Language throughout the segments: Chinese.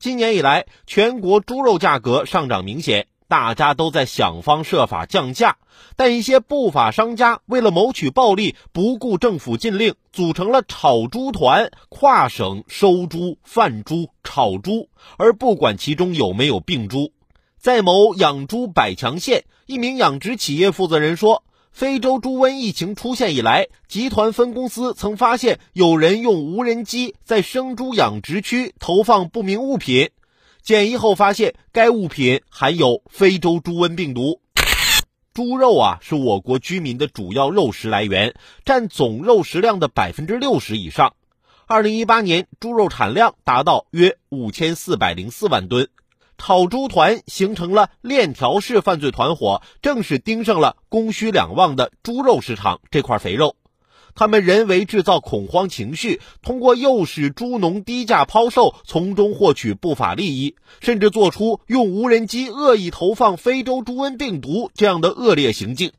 今年以来，全国猪肉价格上涨明显，大家都在想方设法降价，但一些不法商家为了谋取暴利，不顾政府禁令，组成了炒猪团，跨省收猪、贩猪、炒猪，而不管其中有没有病猪。在某养猪百强县，一名养殖企业负责人说。非洲猪瘟疫情出现以来，集团分公司曾发现有人用无人机在生猪养殖区投放不明物品，检疫后发现该物品含有非洲猪瘟病毒。猪肉啊，是我国居民的主要肉食来源，占总肉食量的百分之六十以上。二零一八年，猪肉产量达到约五千四百零四万吨。炒猪团形成了链条式犯罪团伙，正是盯上了供需两旺的猪肉市场这块肥肉。他们人为制造恐慌情绪，通过诱使猪农低价抛售，从中获取不法利益，甚至做出用无人机恶意投放非洲猪瘟病毒这样的恶劣行径。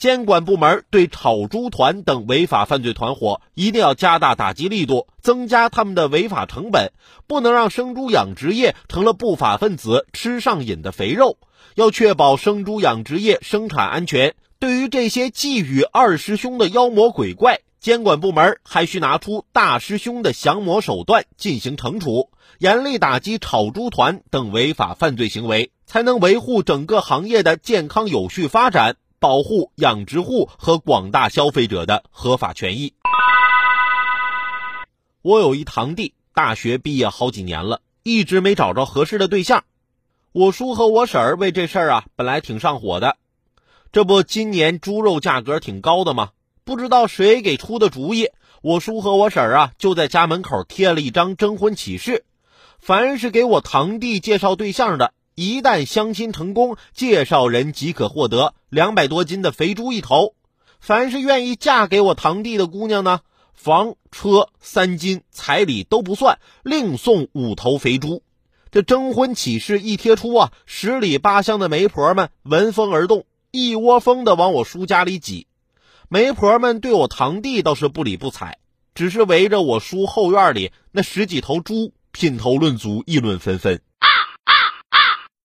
监管部门对炒猪团等违法犯罪团伙一定要加大打击力度，增加他们的违法成本，不能让生猪养殖业成了不法分子吃上瘾的肥肉。要确保生猪养殖业生产安全。对于这些觊觎二师兄的妖魔鬼怪，监管部门还需拿出大师兄的降魔手段进行惩处，严厉打击炒猪团等违法犯罪行为，才能维护整个行业的健康有序发展。保护养殖户和广大消费者的合法权益。我有一堂弟，大学毕业好几年了，一直没找着合适的对象。我叔和我婶儿为这事儿啊，本来挺上火的。这不，今年猪肉价格挺高的吗？不知道谁给出的主意。我叔和我婶儿啊，就在家门口贴了一张征婚启事，凡是给我堂弟介绍对象的。一旦相亲成功，介绍人即可获得两百多斤的肥猪一头。凡是愿意嫁给我堂弟的姑娘呢，房车三金彩礼都不算，另送五头肥猪。这征婚启事一贴出啊，十里八乡的媒婆们闻风而动，一窝蜂的往我叔家里挤。媒婆们对我堂弟倒是不理不睬，只是围着我叔后院里那十几头猪品头论足，议论纷纷。